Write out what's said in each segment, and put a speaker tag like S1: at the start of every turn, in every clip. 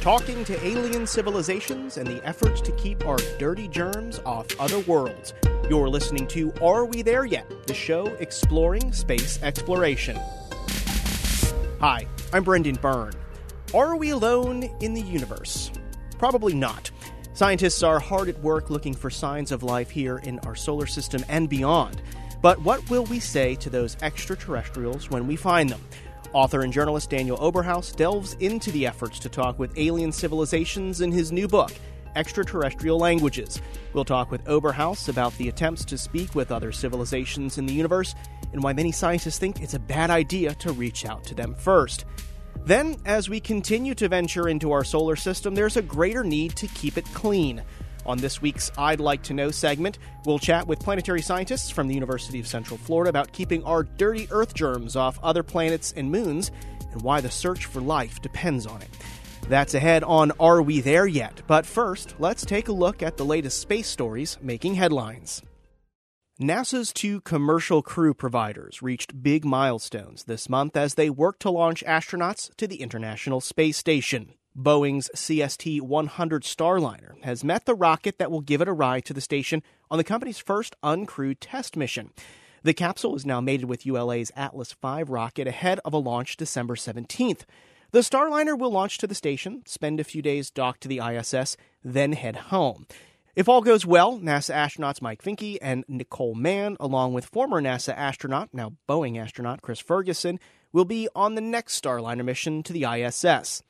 S1: talking to alien civilizations and the efforts to keep our dirty germs off other worlds. You're listening to Are We There Yet? The show exploring space exploration. Hi, I'm Brendan Byrne. Are we alone in the universe? Probably not. Scientists are hard at work looking for signs of life here in our solar system and beyond. But what will we say to those extraterrestrials when we find them? Author and journalist Daniel Oberhaus delves into the efforts to talk with alien civilizations in his new book, Extraterrestrial Languages. We'll talk with Oberhaus about the attempts to speak with other civilizations in the universe and why many scientists think it's a bad idea to reach out to them first. Then, as we continue to venture into our solar system, there's a greater need to keep it clean. On this week's I'd Like to Know segment, we'll chat with planetary scientists from the University of Central Florida about keeping our dirty Earth germs off other planets and moons and why the search for life depends on it. That's ahead on Are We There Yet? But first, let's take a look at the latest space stories making headlines. NASA's two commercial crew providers reached big milestones this month as they work to launch astronauts to the International Space Station. Boeing's CST 100 Starliner has met the rocket that will give it a ride to the station on the company's first uncrewed test mission. The capsule is now mated with ULA's Atlas V rocket ahead of a launch December 17th. The Starliner will launch to the station, spend a few days docked to the ISS, then head home. If all goes well, NASA astronauts Mike Fincke and Nicole Mann, along with former NASA astronaut, now Boeing astronaut Chris Ferguson, will be on the next Starliner mission to the ISS.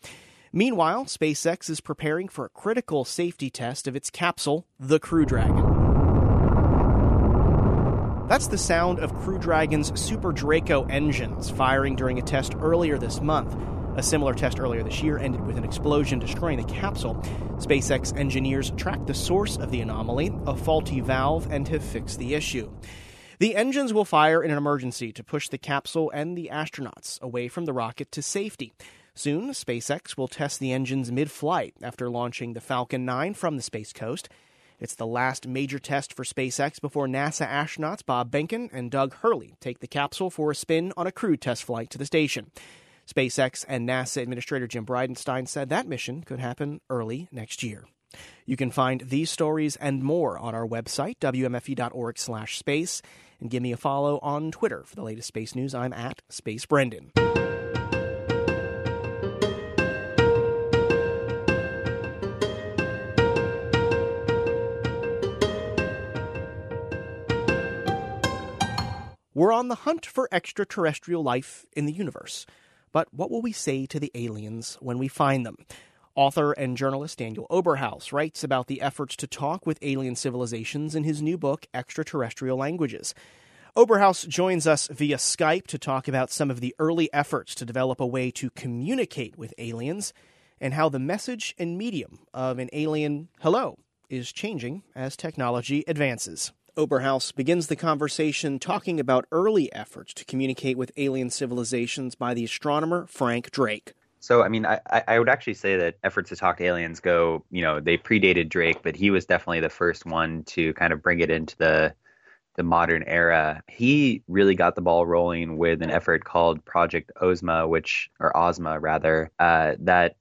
S1: Meanwhile, SpaceX is preparing for a critical safety test of its capsule, the Crew Dragon. That's the sound of Crew Dragon's SuperDraco engines firing during a test earlier this month. A similar test earlier this year ended with an explosion destroying the capsule. SpaceX engineers tracked the source of the anomaly, a faulty valve, and have fixed the issue. The engines will fire in an emergency to push the capsule and the astronauts away from the rocket to safety. Soon, SpaceX will test the engines mid flight after launching the Falcon 9 from the Space Coast. It's the last major test for SpaceX before NASA astronauts Bob Behnken and Doug Hurley take the capsule for a spin on a crewed test flight to the station. SpaceX and NASA Administrator Jim Bridenstine said that mission could happen early next year. You can find these stories and more on our website, wmfe.org/space, and give me a follow on Twitter for the latest space news. I'm at Space Brendan. We're on the hunt for extraterrestrial life in the universe. But what will we say to the aliens when we find them? Author and journalist Daniel Oberhaus writes about the efforts to talk with alien civilizations in his new book, Extraterrestrial Languages. Oberhaus joins us via Skype to talk about some of the early efforts to develop a way to communicate with aliens and how the message and medium of an alien hello is changing as technology advances. Oberhaus begins the conversation talking about early efforts to communicate with alien civilizations by the astronomer Frank Drake.
S2: So, I mean, I, I would actually say that efforts to talk to aliens go, you know, they predated Drake, but he was definitely the first one to kind of bring it into the the modern era. He really got the ball rolling with an effort called Project Ozma, which or Ozma rather, uh, that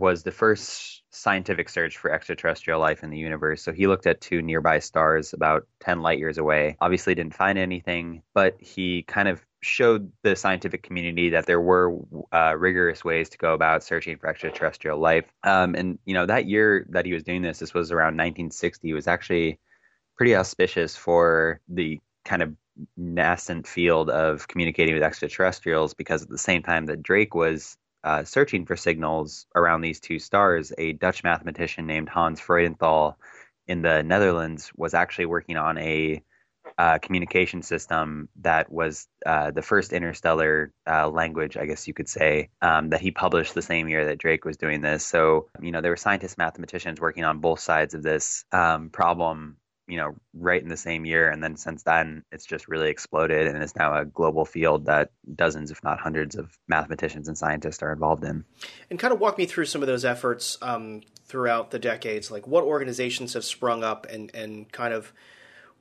S2: was the first scientific search for extraterrestrial life in the universe. So he looked at two nearby stars about 10 light years away. Obviously, didn't find anything, but he kind of showed the scientific community that there were uh, rigorous ways to go about searching for extraterrestrial life. Um, and, you know, that year that he was doing this, this was around 1960, was actually pretty auspicious for the kind of nascent field of communicating with extraterrestrials because at the same time that Drake was uh, searching for signals around these two stars, a Dutch mathematician named Hans Freudenthal in the Netherlands was actually working on a uh, communication system that was uh, the first interstellar uh, language, I guess you could say, um, that he published the same year that Drake was doing this. So, you know, there were scientists, mathematicians working on both sides of this um, problem you know, right in the same year. And then since then, it's just really exploded and it's now a global field that dozens, if not hundreds, of mathematicians and scientists are involved in.
S1: And kind of walk me through some of those efforts um, throughout the decades. Like what organizations have sprung up and, and kind of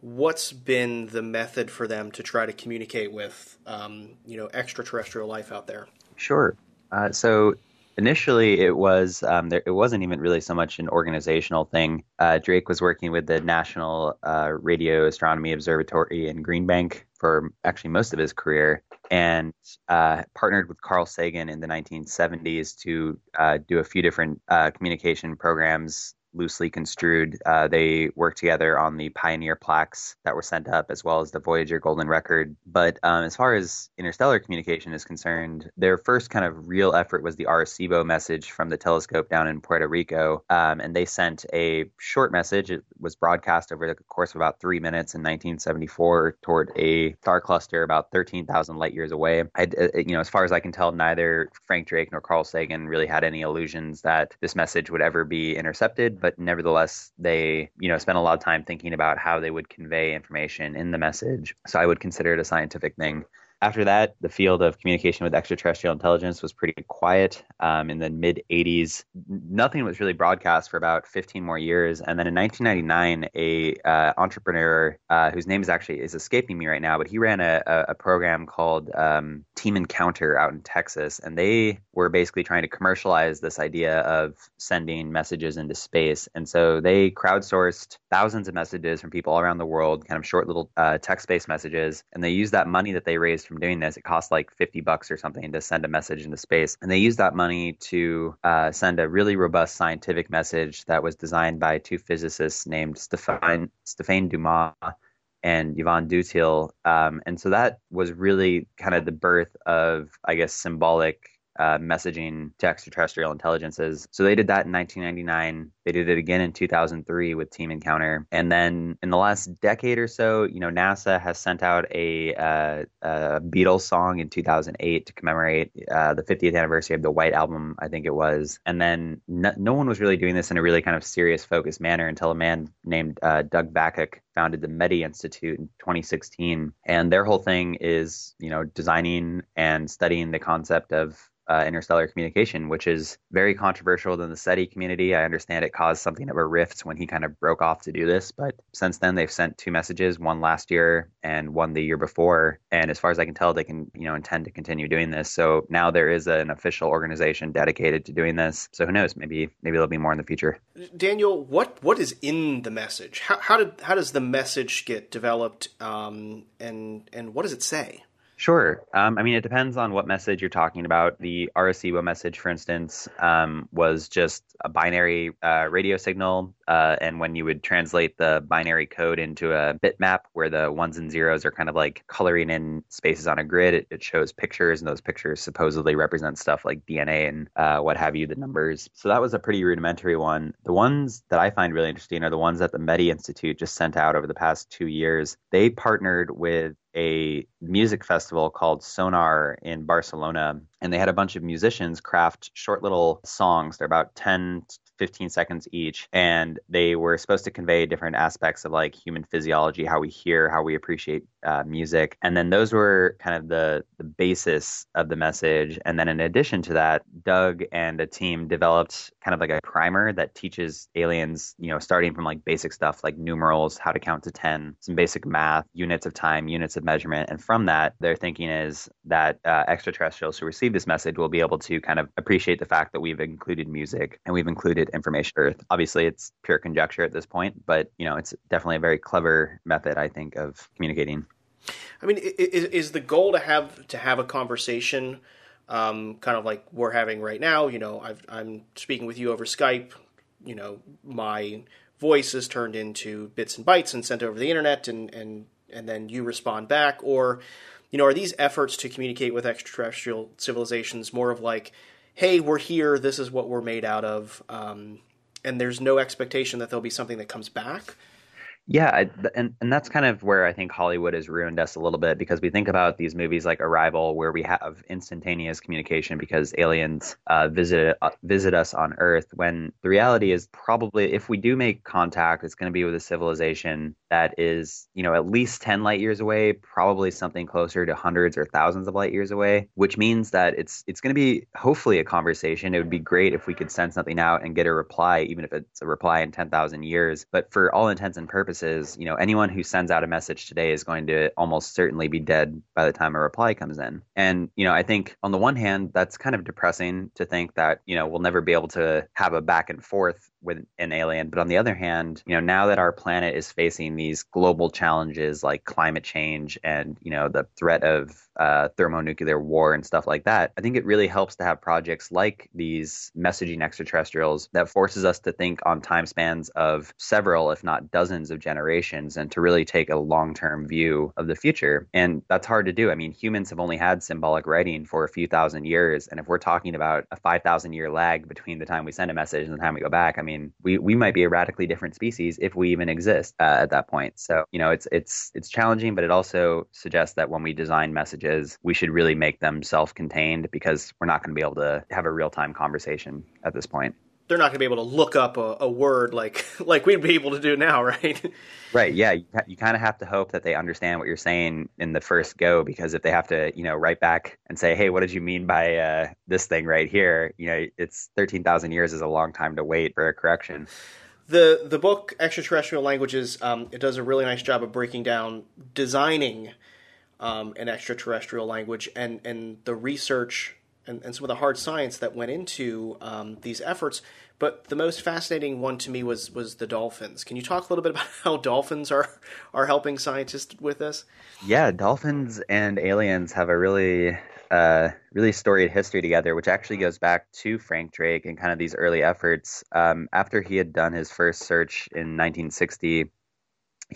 S1: what's been the method for them to try to communicate with, um, you know, extraterrestrial life out there?
S2: Sure. Uh, so Initially, it was um, there, it wasn't even really so much an organizational thing. Uh, Drake was working with the National uh, Radio Astronomy Observatory in Green Bank for actually most of his career, and uh, partnered with Carl Sagan in the 1970s to uh, do a few different uh, communication programs loosely construed. Uh, they worked together on the Pioneer plaques that were sent up, as well as the Voyager Golden Record. But um, as far as interstellar communication is concerned, their first kind of real effort was the Arecibo message from the telescope down in Puerto Rico. Um, and they sent a short message. It was broadcast over the course of about three minutes in 1974 toward a star cluster about 13,000 light years away. I, uh, you know, as far as I can tell, neither Frank Drake nor Carl Sagan really had any illusions that this message would ever be intercepted but nevertheless, they, you know, spent a lot of time thinking about how they would convey information in the message. So I would consider it a scientific thing. After that, the field of communication with extraterrestrial intelligence was pretty quiet. Um, in the mid 80s, nothing was really broadcast for about 15 more years. And then in 1999, a uh, entrepreneur uh, whose name is actually is escaping me right now, but he ran a, a, program called um, Team Encounter out in Texas, and they were basically trying to commercialize this idea of sending messages into space. And so they crowdsourced thousands of messages from people all around the world, kind of short little uh, text-based messages, and they used that money that they raised from doing this. It cost like 50 bucks or something to send a message into space. And they used that money to uh, send a really robust scientific message that was designed by two physicists named Stefan, Stéphane Dumas and Yvan Dutil. Um, and so that was really kind of the birth of, I guess, symbolic uh, messaging to extraterrestrial intelligences. So they did that in 1999. They did it again in 2003 with Team Encounter. And then in the last decade or so, you know, NASA has sent out a, uh, a Beatles song in 2008 to commemorate uh, the 50th anniversary of the White Album, I think it was. And then no, no, one was really doing this in a really kind of serious, focused manner until a man named uh, Doug Vakoch founded the METI Institute in 2016. And their whole thing is, you know, designing and studying the concept of uh, interstellar communication, which is very controversial in the SETI community. I understand it caused something of a rift when he kind of broke off to do this, but since then they've sent two messages, one last year and one the year before. And as far as I can tell, they can you know intend to continue doing this. So now there is an official organization dedicated to doing this. So who knows? Maybe maybe there'll be more in the future.
S1: Daniel, what what is in the message? How how did how does the message get developed? Um, and and what does it say?
S2: Sure. Um, I mean, it depends on what message you're talking about. The Arecibo message, for instance, um, was just a binary uh, radio signal. Uh, and when you would translate the binary code into a bitmap where the ones and zeros are kind of like coloring in spaces on a grid, it, it shows pictures, and those pictures supposedly represent stuff like DNA and uh, what have you, the numbers. So that was a pretty rudimentary one. The ones that I find really interesting are the ones that the METI Institute just sent out over the past two years. They partnered with a music festival called Sonar in Barcelona, and they had a bunch of musicians craft short little songs. They're about 10 15 seconds each. And they were supposed to convey different aspects of like human physiology, how we hear, how we appreciate uh, music. And then those were kind of the, the basis of the message. And then in addition to that, Doug and a team developed kind of like a primer that teaches aliens, you know, starting from like basic stuff like numerals, how to count to 10, some basic math, units of time, units of measurement. And from that, their thinking is that uh, extraterrestrials who receive this message will be able to kind of appreciate the fact that we've included music and we've included information Earth. Obviously, it's pure conjecture at this point, but you know, it's definitely a very clever method, I think, of communicating.
S1: I mean, is, is the goal to have to have a conversation, um, kind of like we're having right now? You know, i am speaking with you over Skype. You know, my voice is turned into bits and bytes and sent over the internet, and and and then you respond back, or you know, are these efforts to communicate with extraterrestrial civilizations more of like hey, we're here, this is what we're made out of, um, and there's no expectation that there'll be something that comes back.
S2: Yeah, and and that's kind of where I think Hollywood has ruined us a little bit because we think about these movies like Arrival, where we have instantaneous communication because aliens uh, visit uh, visit us on Earth. When the reality is probably if we do make contact, it's going to be with a civilization that is you know at least ten light years away, probably something closer to hundreds or thousands of light years away. Which means that it's it's going to be hopefully a conversation. It would be great if we could send something out and get a reply, even if it's a reply in ten thousand years. But for all intents and purposes purposes, you know, anyone who sends out a message today is going to almost certainly be dead by the time a reply comes in. And, you know, I think on the one hand, that's kind of depressing to think that, you know, we'll never be able to have a back and forth with an alien. But on the other hand, you know, now that our planet is facing these global challenges like climate change and, you know, the threat of uh, thermonuclear war and stuff like that, I think it really helps to have projects like these messaging extraterrestrials that forces us to think on time spans of several, if not dozens of generations and to really take a long term view of the future. And that's hard to do. I mean, humans have only had symbolic writing for a few thousand years. And if we're talking about a 5,000 year lag between the time we send a message and the time we go back, I mean, mean, we, we might be a radically different species if we even exist uh, at that point. So, you know, it's it's it's challenging, but it also suggests that when we design messages, we should really make them self-contained because we're not going to be able to have a real-time conversation at this point
S1: they're not going to be able to look up a, a, word like like we'd be able to do now, right?
S2: Right. Yeah. You, you kind of have to hope that they understand what you're saying in the first go, because if they have to, you know, write back and say, "Hey, what did you mean by uh, this thing right here?" You know, it's thirteen thousand years is a long time to wait for a correction.
S1: The the book Extraterrestrial Languages um, it does a really nice job of breaking down designing um, an extraterrestrial language and and the research and, and some of the hard science that went into um, these efforts. But the most fascinating one to me was was the dolphins. Can you talk a little bit about how dolphins are are helping scientists with this?
S2: Yeah, dolphins and aliens have a really uh, really storied history together, which actually goes back to Frank Drake and kind of these early efforts. Um, after he had done his first search in 1960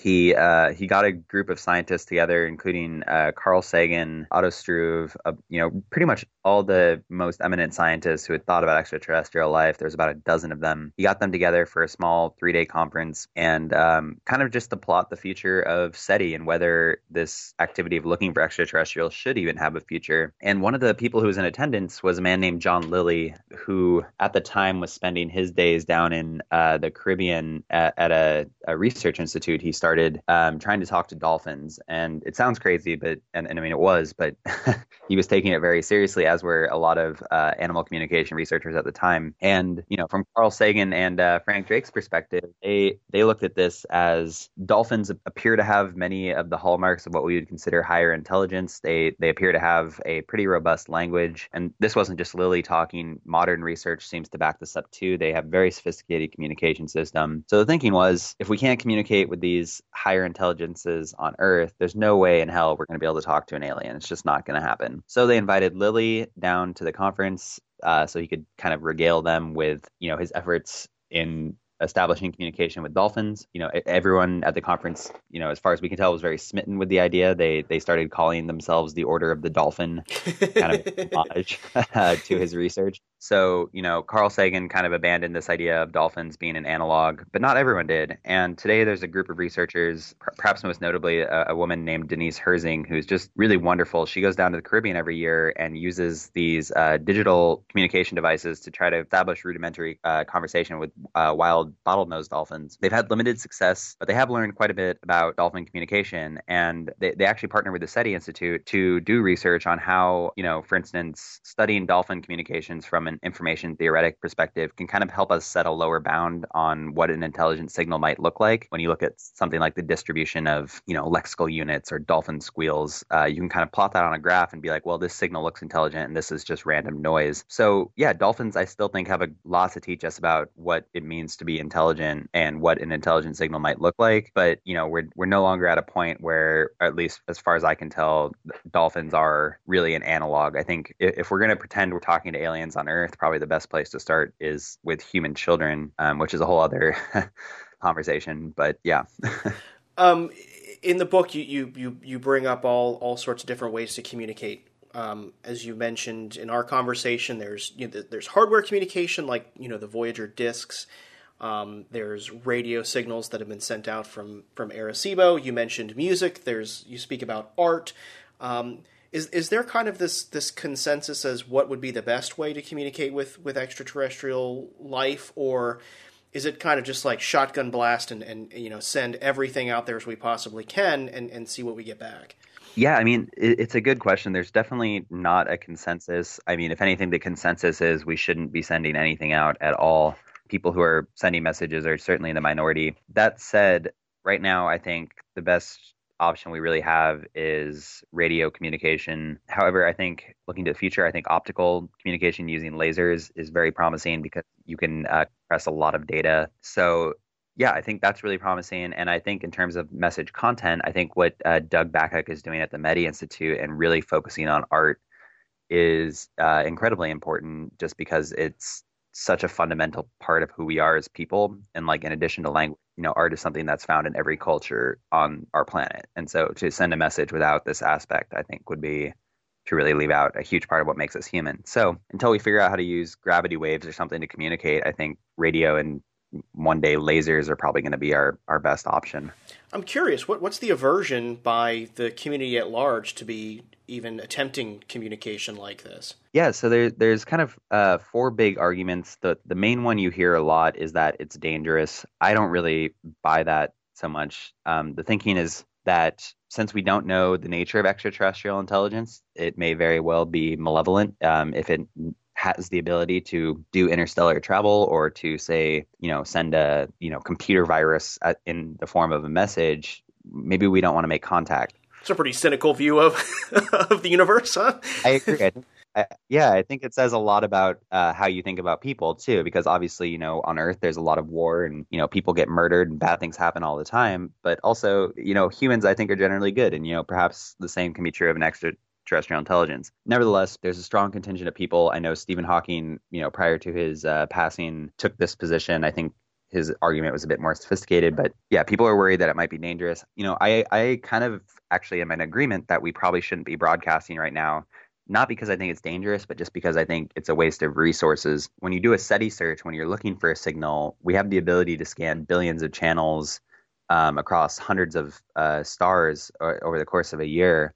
S2: he uh, he got a group of scientists together, including uh, Carl Sagan, Otto Struve, uh, you know, pretty much all the most eminent scientists who had thought about extraterrestrial life. There was about a dozen of them. He got them together for a small three day conference and um, kind of just to plot the future of SETI and whether this activity of looking for extraterrestrials should even have a future. And one of the people who was in attendance was a man named John Lilly, who at the time was spending his days down in uh, the Caribbean at, at a, a research institute. He started um, trying to talk to dolphins. And it sounds crazy, but, and, and I mean, it was, but he was taking it very seriously, as were a lot of uh, animal communication researchers at the time. And, you know, from Carl Sagan and uh, Frank Drake's perspective, they, they looked at this as dolphins appear to have many of the hallmarks of what we would consider higher intelligence. They, they appear to have a pretty robust language. And this wasn't just Lilly talking. Modern research seems to back this up too. They have very sophisticated communication system. So the thinking was if we can't communicate with these higher intelligences on Earth, there's no way in hell we're going to be able to talk to an alien. It's just not going to happen. So they invited Lilly down to the conference uh, so he could kind of regale them with, you know, his efforts in establishing communication with dolphins. You know, everyone at the conference, you know, as far as we can tell, was very smitten with the idea. They they started calling themselves the Order of the Dolphin, kind of homage to his research. So, you know, Carl Sagan kind of abandoned this idea of dolphins being an analog, but not everyone did. And today there's a group of researchers, perhaps most notably a, a, woman named Denise Herzing, who's just really wonderful. She goes down to the Caribbean every year and uses these uh, digital communication devices to try to establish rudimentary uh, conversation with uh, wild bottlenose dolphins. They've had limited success, but they have learned quite a bit about dolphin communication. And they, they actually partner with the SETI Institute to do research on how, you know, for instance, studying dolphin communications an information theoretic perspective can kind of help us set a lower bound on what an intelligent signal might look like. When you look at something like the distribution of, you know, lexical units or dolphin squeals, uh, you can kind of plot that on a graph and be like, well, this signal looks intelligent and this is just random noise. So yeah, dolphins, I still think have a lot to teach us about what it means to be intelligent and what an intelligent signal might look like. But, you know, we're, we're no longer at a point where, at least as far as I can tell, dolphins are really an analog. I think if we're going to pretend we're talking to aliens on Earth, Earth, probably the best place to start is with human children, um, which is a whole other conversation. But yeah.
S1: um, in the book, you, you you you bring up all all sorts of different ways to communicate. Um, as you mentioned in our conversation, there's you know, there's hardware communication like you know the Voyager discs. Um, there's radio signals that have been sent out from from Arecibo. You mentioned music. There's you speak about art. Um, is is there kind of this this consensus as what would be the best way to communicate with with extraterrestrial life, or is it kind of just like shotgun blast and, and you know send everything out there as we possibly can and, and see what we get back?
S2: Yeah, I mean, it's a good question. There's definitely not a consensus. I mean, if anything, the consensus is we shouldn't be sending anything out at all. People who are sending messages are certainly in the minority. That said, right now, I think the best option we really have is radio communication. However, I think looking to the future, I think optical communication using lasers is very promising because you can uh, press a lot of data. So yeah, I think that's really promising. And I think in terms of message content, I think what uh, Doug Vakoch is doing at the METI Institute and really focusing on art is uh, incredibly important just because it's such a fundamental part of who we are as people. And like, in addition to language, you know, art is something that's found in every culture on our planet. And so to send a message without this aspect, I think would be to really leave out a huge part of what makes us human. So until we figure out how to use gravity waves or something to communicate, I think radio and one day lasers are probably going to be our, our best option.
S1: I'm curious, what, what's the aversion by the community at large to be even attempting communication like this?
S2: Yeah, so there, there's kind of uh, four big arguments. The, the main one you hear a lot is that it's dangerous. I don't really buy that so much. Um, the thinking is that since we don't know the nature of extraterrestrial intelligence, it may very well be malevolent. Um, if it has the ability to do interstellar travel or to say, you know, send a, you know, computer virus at, in the form of a message, maybe we don't want to make contact.
S1: It's a pretty cynical view of of the universe, huh?
S2: I agree. I think, I, yeah, I think it says a lot about uh, how you think about people too, because obviously, you know, on Earth there's a lot of war and you know people get murdered and bad things happen all the time. But also, you know, humans I think are generally good, and you know, perhaps the same can be true of an extra terrestrial intelligence. Nevertheless, there's a strong contingent of people. I know Stephen Hawking, you know, prior to his uh, passing, took this position. I think his argument was a bit more sophisticated, but yeah, people are worried that it might be dangerous. You know, I I kind of actually am in agreement that we probably shouldn't be broadcasting right now. Not because I think it's dangerous, but just because I think it's a waste of resources. When you do a SETI search, when you're looking for a signal, we have the ability to scan billions of channels um, across hundreds of uh, stars over the course of a year.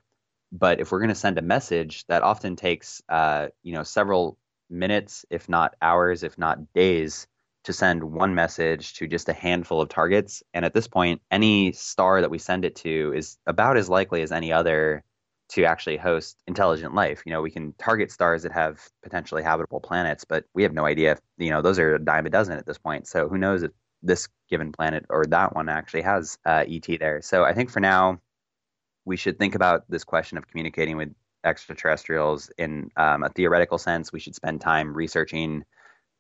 S2: But if we're going to send a message, that often takes uh, you know several minutes, if not hours, if not days, to send one message to just a handful of targets. And at this point, any star that we send it to is about as likely as any other to actually host intelligent life. You know, we can target stars that have potentially habitable planets, but we have no idea if, you know, those are a dime a dozen at this point. So who knows if this given planet or that one actually has uh, ET there. So I think for now, we should think about this question of communicating with extraterrestrials in um, a theoretical sense. We should spend time researching,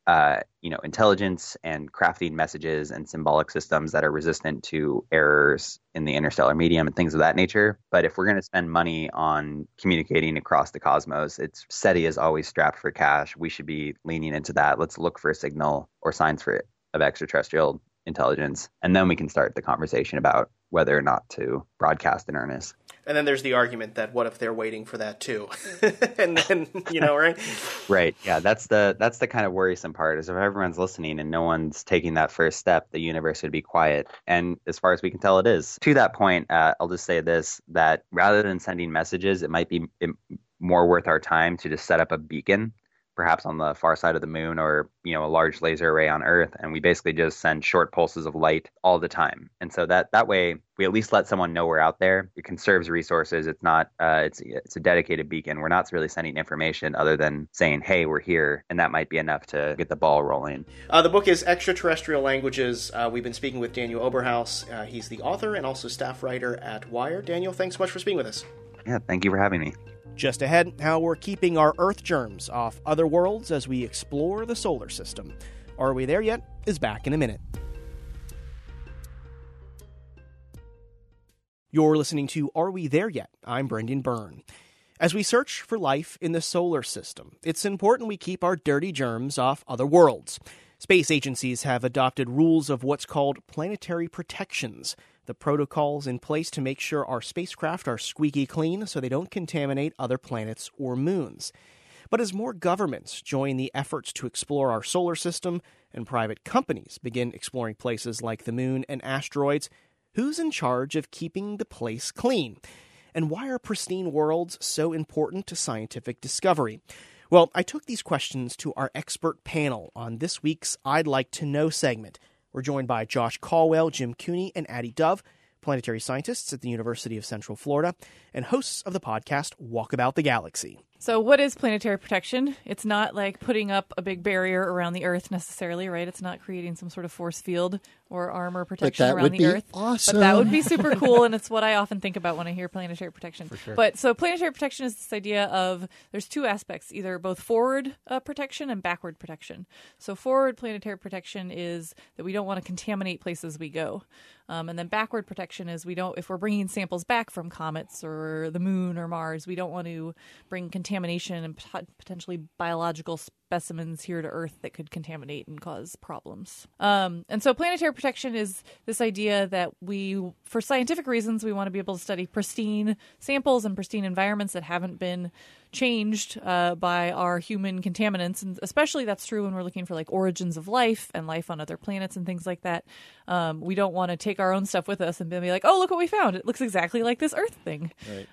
S2: uh, you know, intelligence and crafting messages and symbolic systems that are resistant to errors in the interstellar medium and things of that nature. But if we're going to spend money on communicating across the cosmos, it's SETI is always strapped for cash. We should be leaning into that. Let's look for a signal or signs for it of extraterrestrial intelligence, and then we can start the conversation about whether or not to broadcast in earnest.
S1: And then there's the argument that what if they're waiting for that too, and then you know, right?
S2: right. Yeah. That's the that's the kind of worrisome part is if everyone's listening and no one's taking that first step, the universe would be quiet. And as far as we can tell, it is. To that point, uh, I'll just say this: that rather than sending messages, it might be more worth our time to just set up a beacon perhaps on the far side of the moon or you know a large laser array on earth and we basically just send short pulses of light all the time. And so that that way we at least let someone know we're out there. It conserves resources. It's not uh, it's it's a dedicated beacon. We're not really sending information other than saying hey we're here and that might be enough to get the ball rolling.
S1: Uh, the book is extraterrestrial languages. Uh, we've been speaking with daniel oberhaus. Uh, he's the author and also staff writer at Wired daniel thanks so much for speaking with us.
S2: Yeah thank you for having me
S1: just ahead, how we're keeping our Earth germs off other worlds as we explore the solar system. Are we there yet? Is back in a minute. You're listening to Are We There Yet? I'm Brendan Byrne. As we search for life in the solar system, it's important we keep our dirty germs off other worlds. Space agencies have adopted rules of what's called planetary protections the protocols in place to make sure our spacecraft are squeaky clean so they don't contaminate other planets or moons. But as more governments join the efforts to explore our solar system and private companies begin exploring places like the moon and asteroids, who's in charge of keeping the place clean? And why are pristine worlds so important to scientific discovery? Well, I took these questions to our expert panel on this week's I'd Like to Know segment. We're joined by Josh Colwell, Jim Cooney, and Addie Dove, planetary scientists at the University of Central Florida, and hosts of the podcast Walkabout the Galaxy.
S3: So, what is planetary protection? It's not like putting up a big barrier around the Earth necessarily, right? It's not creating some sort of force field or armor protection
S4: that
S3: around
S4: would
S3: the
S4: be
S3: Earth.
S4: awesome.
S3: But that would be super cool, and it's what I often think about when I hear planetary protection.
S5: sure.
S3: But so, planetary protection is this idea of there's two aspects either both forward uh, protection and backward protection. So, forward planetary protection is that we don't want to contaminate places we go. Um, and then backward protection is we don't, if we're bringing samples back from comets or the moon or Mars, we don't want to bring contamination and pot- potentially biological specimens here to Earth that could contaminate and cause problems. Um, and so planetary protection is this idea that we, for scientific reasons, we want to be able to study pristine samples and pristine environments that haven't been changed uh, by our human contaminants, and especially that's true when we're looking for like origins of life and life on other planets and things like that. Um, we don't want to take our own stuff with us and be like, "Oh, look what we found! It looks exactly like this Earth thing."
S4: Right.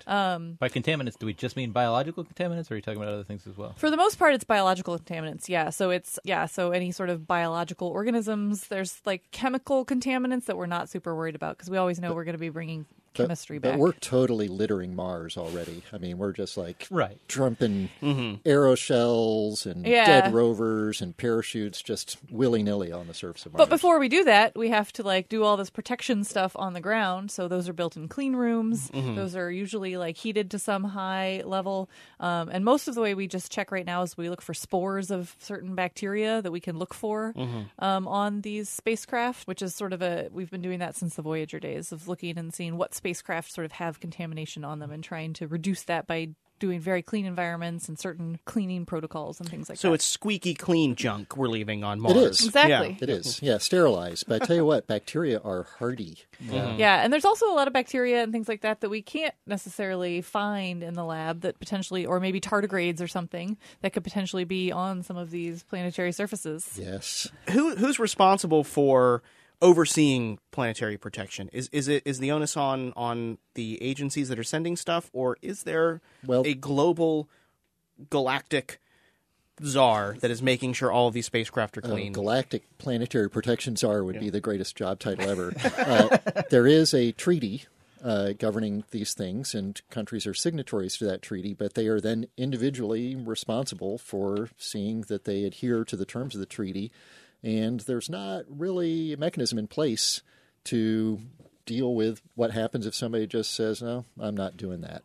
S5: By contaminants, do we just mean biological contaminants, or are you talking about other things as well?
S3: For the most part, it's biological contaminants. Yeah, so it's yeah, so any sort of biological organisms. There's like chemical contaminants that we're not super worried about because we always know we're going to be bringing chemistry
S4: but,
S3: back.
S4: we're totally littering Mars already. I mean, we're just like
S5: Right.
S4: dumping aeroshells and
S3: Yeah.
S4: dead rovers and parachutes just willy nilly on the surface of Mars.
S3: But before we do that, we have to like do all this protection stuff on the ground. So those are built in clean rooms. Those are usually like heated to some high level. Um, and most of the way we just check right now is we look for spores of certain bacteria that we can look for um, on these spacecraft, which is sort of a we've been doing that since the Voyager days of looking and seeing what spacecraft sort of have contamination on them and trying to reduce that by doing very clean environments and certain cleaning protocols and things like
S1: So
S3: that.
S1: So it's squeaky clean junk we're leaving on Mars.
S4: It is.
S3: Exactly.
S4: it is, yeah, sterilized. But I tell you what, bacteria are hardy. Mm-hmm.
S3: Yeah, and there's also a lot of bacteria and things like that that we can't necessarily find in the lab that potentially, or maybe tardigrades or something that could potentially be on some of these planetary surfaces.
S4: Yes.
S1: Who who's responsible for overseeing planetary protection? Is is it is the onus on on the agencies that are sending stuff, or is there
S4: Well-
S1: a global galactic czar that is making sure all of these spacecraft are
S4: Uh,
S1: clean?
S4: Galactic Planetary Protection Czar would be the greatest job title ever. uh, there is a treaty uh, governing these things, and countries are signatories to that treaty, but they are then individually responsible for seeing that they adhere to the terms of the treaty. And there's not really a mechanism in place to deal with what happens if somebody just says, No, I'm not doing that.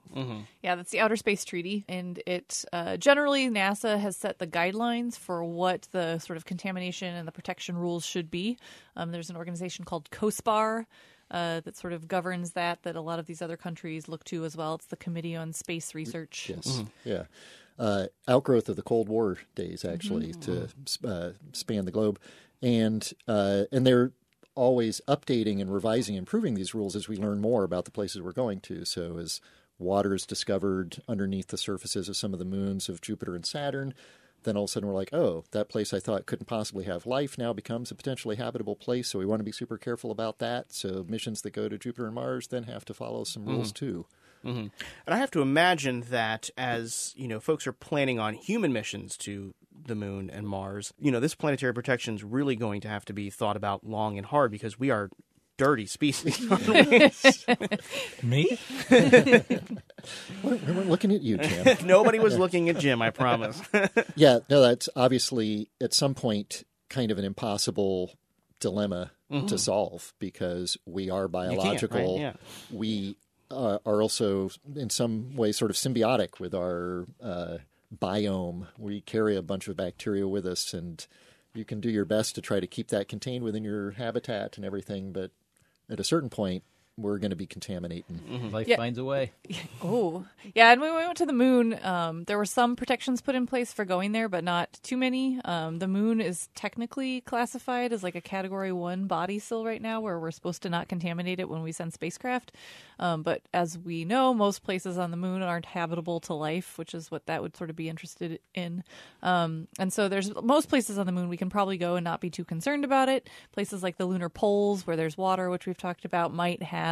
S3: Yeah, that's the Outer Space Treaty, and it uh, generally NASA has set the guidelines for what the sort of contamination and the protection rules should be. Um, there's an organization called COSPAR. Uh, that sort of governs that that a lot of these other countries look to as well. It's the Committee on Space Research.
S4: Yes. Yeah. Uh, outgrowth of the Cold War days, actually, to uh, span the globe, and uh, and they're always updating and revising, improving these rules as we learn more about the places we're going to. So as water is discovered underneath the surfaces of some of the moons of Jupiter and Saturn. Then all of a sudden we're like, oh, that place I thought couldn't possibly have life now becomes a potentially habitable place. So we want to be super careful about that. So missions that go to Jupiter and Mars then have to follow some rules too. Mm-hmm.
S1: And I have to imagine that as you know, folks are planning on human missions to the moon and Mars. You know, this planetary protection is really going to have to be thought about long and hard because we are dirty species.
S5: Me?
S4: We weren't looking at you, Jim.
S1: Nobody was looking at Jim. I promise.
S4: yeah, no, that's obviously at some point kind of an impossible dilemma mm-hmm. to solve because we are biological.
S1: Yeah.
S4: We uh, are also, in some way, sort of symbiotic with our uh, biome. We carry a bunch of bacteria with us, and you can do your best to try to keep that contained within your habitat and everything. But at a certain point, we're going to be contaminating.
S5: Life
S3: Yeah.
S5: finds a way.
S3: Oh, yeah. And when we went to the moon, um, there were some protections put in place for going there, but not too many. Um, the moon is technically classified as like a Category One body still right now, where we're supposed to not contaminate it when we send spacecraft. Um, but as we know, most places on the moon aren't habitable to life, which is what that would sort of be interested in. Um, and so there's most places on the moon we can probably go and not be too concerned about it. Places like the lunar poles, where there's water, which we've talked about, might have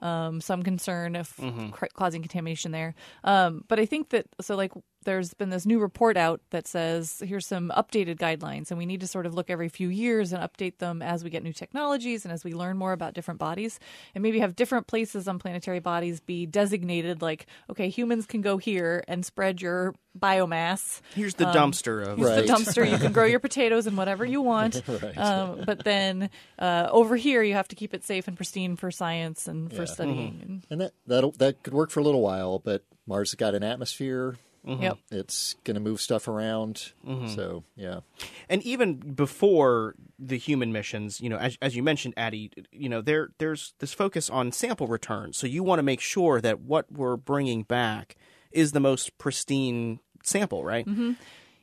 S3: um, some concern of cr- causing contamination there. Um, but I think that so like there's been this new report out that says here's some updated guidelines, and we need to sort of look every few years and update them as we get new technologies and as we learn more about different bodies, and maybe have different places on planetary bodies be designated like, okay, humans can go here and spread your biomass.
S1: Here's the dumpster of
S3: Here's
S4: Right.
S3: the dumpster. You can grow your potatoes and whatever you want.
S4: Right.
S3: um, but then uh, over here, you have to keep it safe and pristine for science and for
S4: Yeah.
S3: studying. And,
S4: And that that'll, that could work for a little while, but Mars has got an atmosphere.
S3: Yep.
S4: It's going to move stuff around. So yeah,
S1: and even before the human missions, you know, as, as you mentioned, Addie, you know, there there's this focus on sample return. So you want to make sure that what we're bringing back is the most pristine sample, right?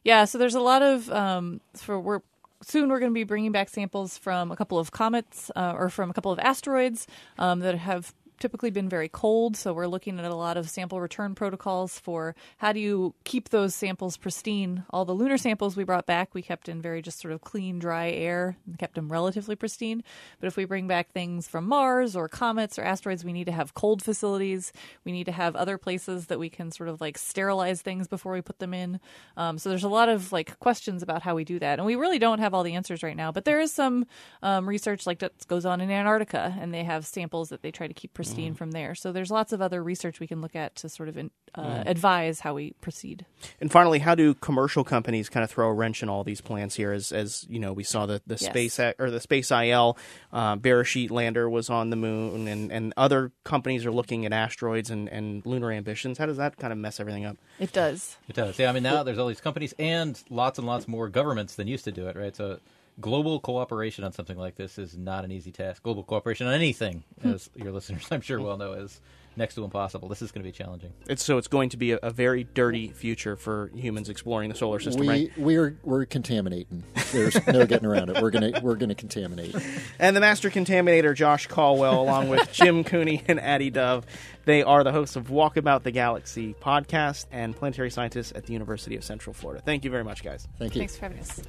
S3: Yeah, so there's a lot of um, for we're soon we're going to be bringing back samples from a couple of comets uh, or from a couple of asteroids um, that have typically been very cold. So we're looking at a lot of sample return protocols for how do you keep those samples pristine. All the lunar samples we brought back, we kept in very just sort of clean, dry air and kept them relatively pristine. But if we bring back things from Mars or comets or asteroids, we need to have cold facilities. We need to have other places that we can sort of like sterilize things before we put them in. Um, so there's a lot of like questions about how we do that, and we really don't have all the answers right now. But there is some um, research like that goes on in Antarctica, and they have samples that they try to keep pristine from there. So there's lots of other research we can look at to sort of in, uh, advise how we proceed.
S1: And finally, how do commercial companies kind of throw a wrench in all these plans here? As as you know, we saw the the
S3: Yes.
S1: space or the SpaceIL uh, Beresheet lander was on the moon, and and other companies are looking at asteroids and and lunar ambitions. How does that kind of mess everything up?
S3: It does.
S5: It does. Yeah, I mean now there's all these companies and lots and lots more governments than used to do it, right? So global cooperation on something like this is not an easy task. Global cooperation on anything, hmm. as your listeners I'm sure well know, is next to impossible. This is going to be challenging.
S1: It's so it's going to be a, a very dirty future for humans exploring the solar system,
S4: we
S1: right?
S4: we're we're contaminating. There's no getting around it. We're gonna we're gonna contaminate.
S1: And the master contaminator, Josh Colwell, along with Jim Cooney and Addie Dove. They are the hosts of Walkabout the Galaxy podcast and planetary scientists at the University of Central Florida. Thank you very much, guys.
S4: Thank you.
S3: Thanks for having us.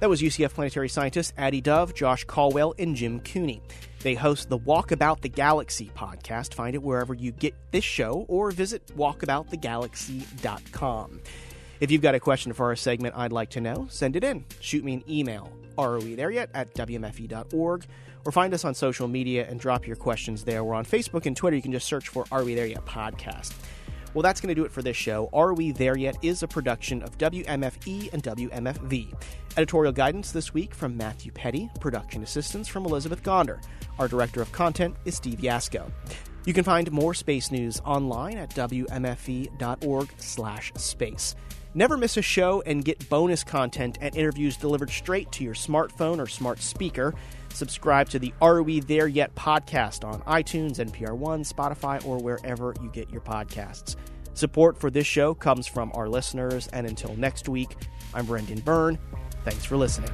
S1: That was UCF planetary scientists Addie Dove, Josh Colwell, and Jim Cooney. They host the Walkabout the Galaxy podcast. Find it wherever you get this show or visit walkaboutthegalaxy.com. If you've got a question for our segment I'd like to know, send it in. Shoot me an email, are we there yet, at wmfe.org, or find us on social media and drop your questions there. We're on Facebook and Twitter. You can just search for Are We There Yet podcast. Well, that's going to do it for this show. Are We There Yet is a production of WMFE and WMFV. Editorial guidance this week from Matthew Petty, production assistance from Elizabeth Gonder. Our director of content is Steve Yasko. You can find more space news online at wmfe.org/space. Never miss a show and get bonus content and interviews delivered straight to your smartphone or smart speaker. Subscribe to the Are We There Yet podcast on iTunes, NPR One, Spotify, or wherever you get your podcasts. Support for this show comes from our listeners, and until next week, I'm Brendan Byrne. Thanks for listening.